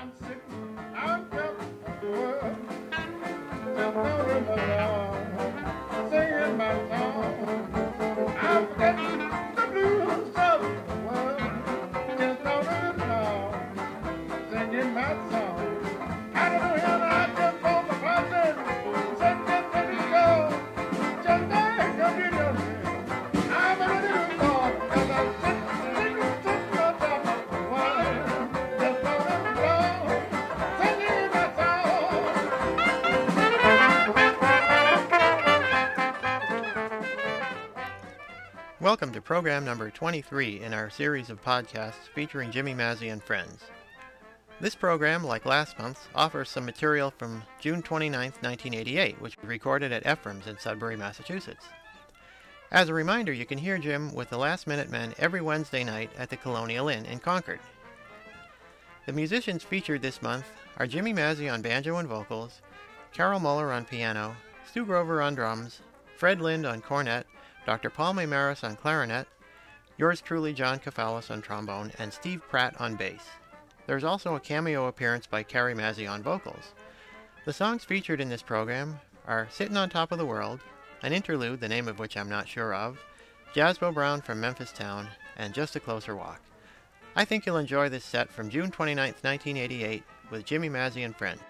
I'm sitting on Welcome to program number 23 in our series of podcasts featuring Jimmy Mazzy and friends. This program, like last month's, offers some material from June 29, 1988, which was recorded at Ephraim's in Sudbury, Massachusetts. As a reminder, you can hear Jim with the Last Minute Men every Wednesday night at the Colonial Inn in Concord. The musicians featured this month are Jimmy Mazzy on banjo and vocals, Carol Muller on piano, Stu Grover on drums, Fred Lind on cornet, Dr. Paul Maymaris on clarinet, yours truly John Kefalis on trombone, and Steve Pratt on bass. There's also a cameo appearance by Carrie Mazzy on vocals. The songs featured in this program are Sittin' on Top of the World, an interlude, the name of which I'm not sure of, Jasbo Brown from Memphis Town, and Just a Closer Walk. I think you'll enjoy this set from June 29, 1988, with Jimmy Mazzy and friends.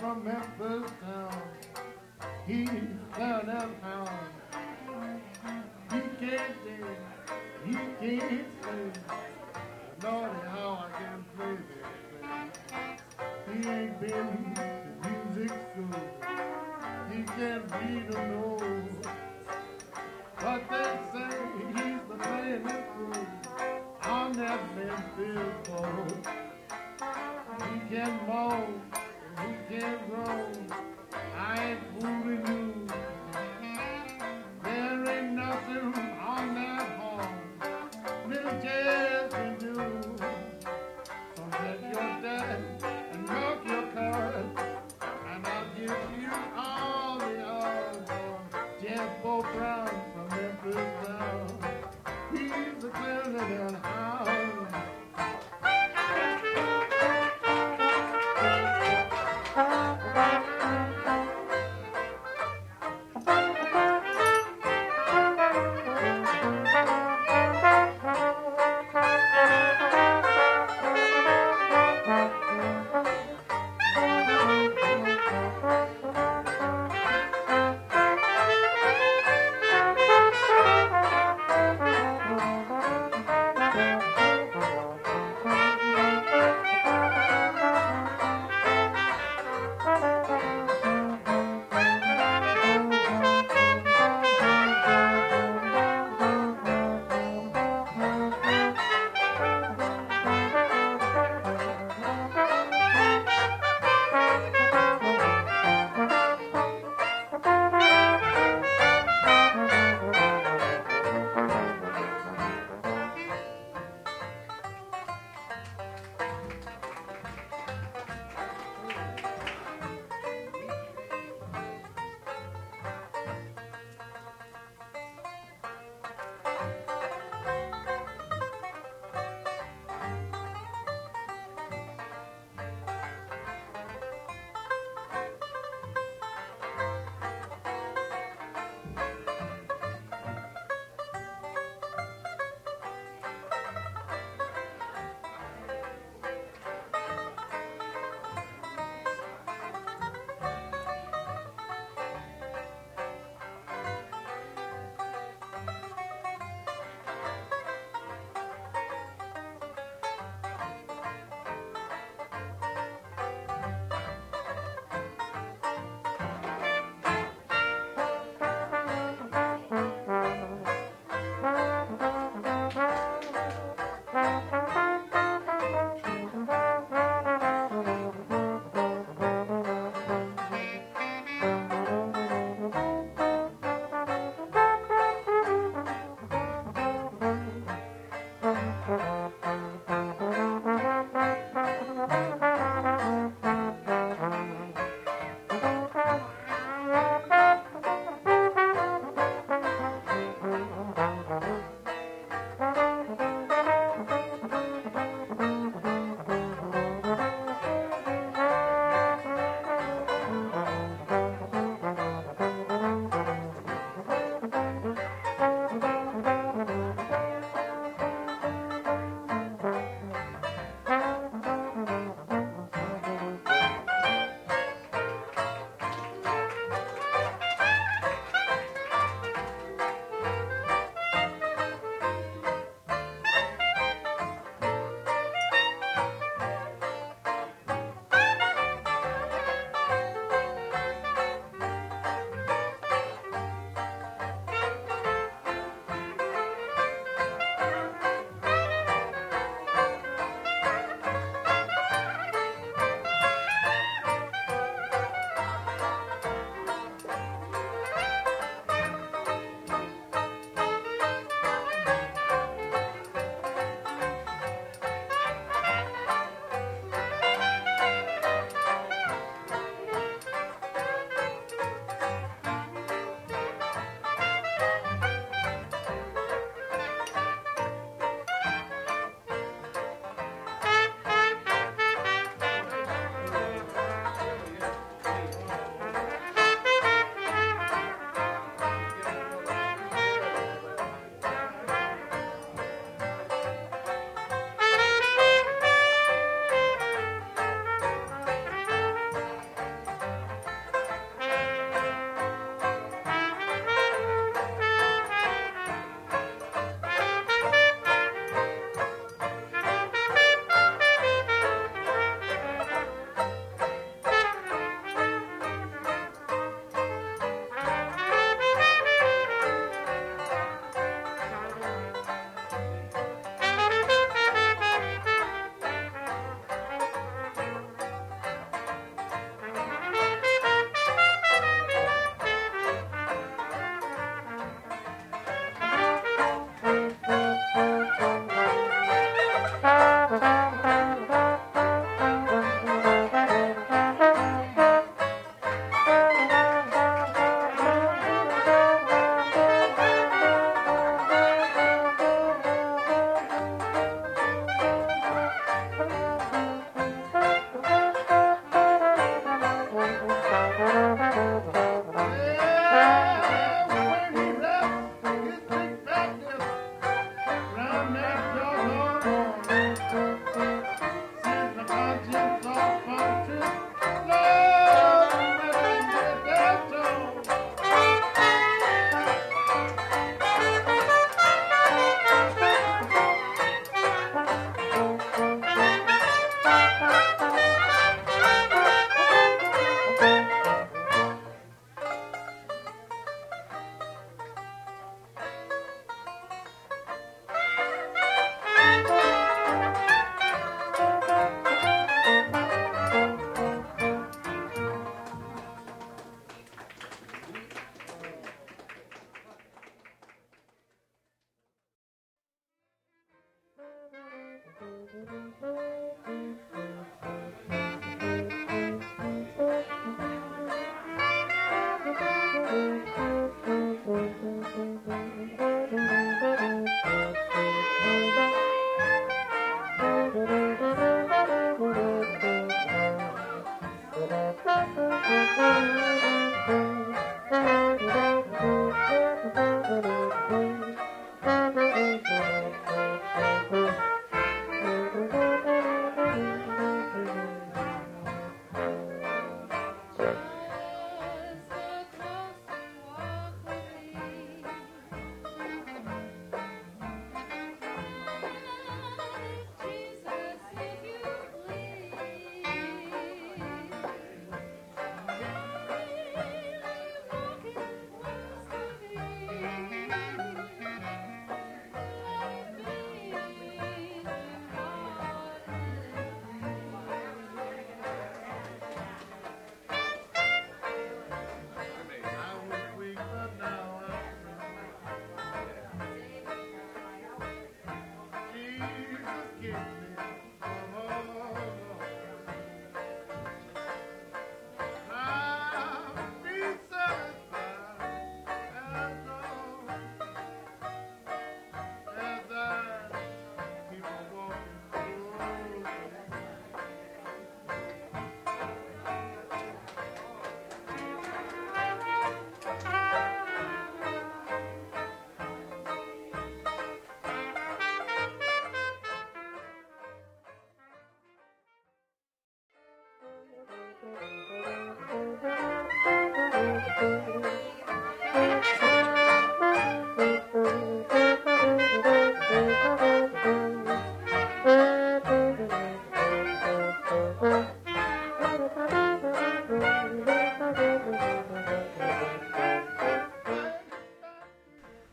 From Memphis town. He's down pound. He can't dance, he can't sing. Lordy, how I can play this thing. He ain't been to music school. He can't read a note. But they say he's the man playing fool on that Memphis boat. He can mow, and he can grow. I ain't fooling you. Mm-hmm. Bye.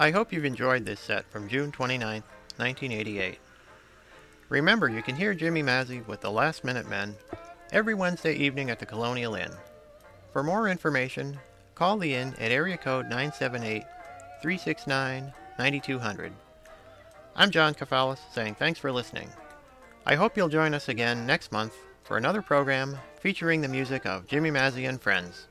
I hope you've enjoyed this set from June 29, 1988. Remember, you can hear Jimmy Mazzy with the Last Minute Men every Wednesday evening at the Colonial Inn. For more information, call the inn at area code 978 369 9200. I'm John Kafalis saying thanks for listening. I hope you'll join us again next month for another program featuring the music of Jimmy Mazzy and friends.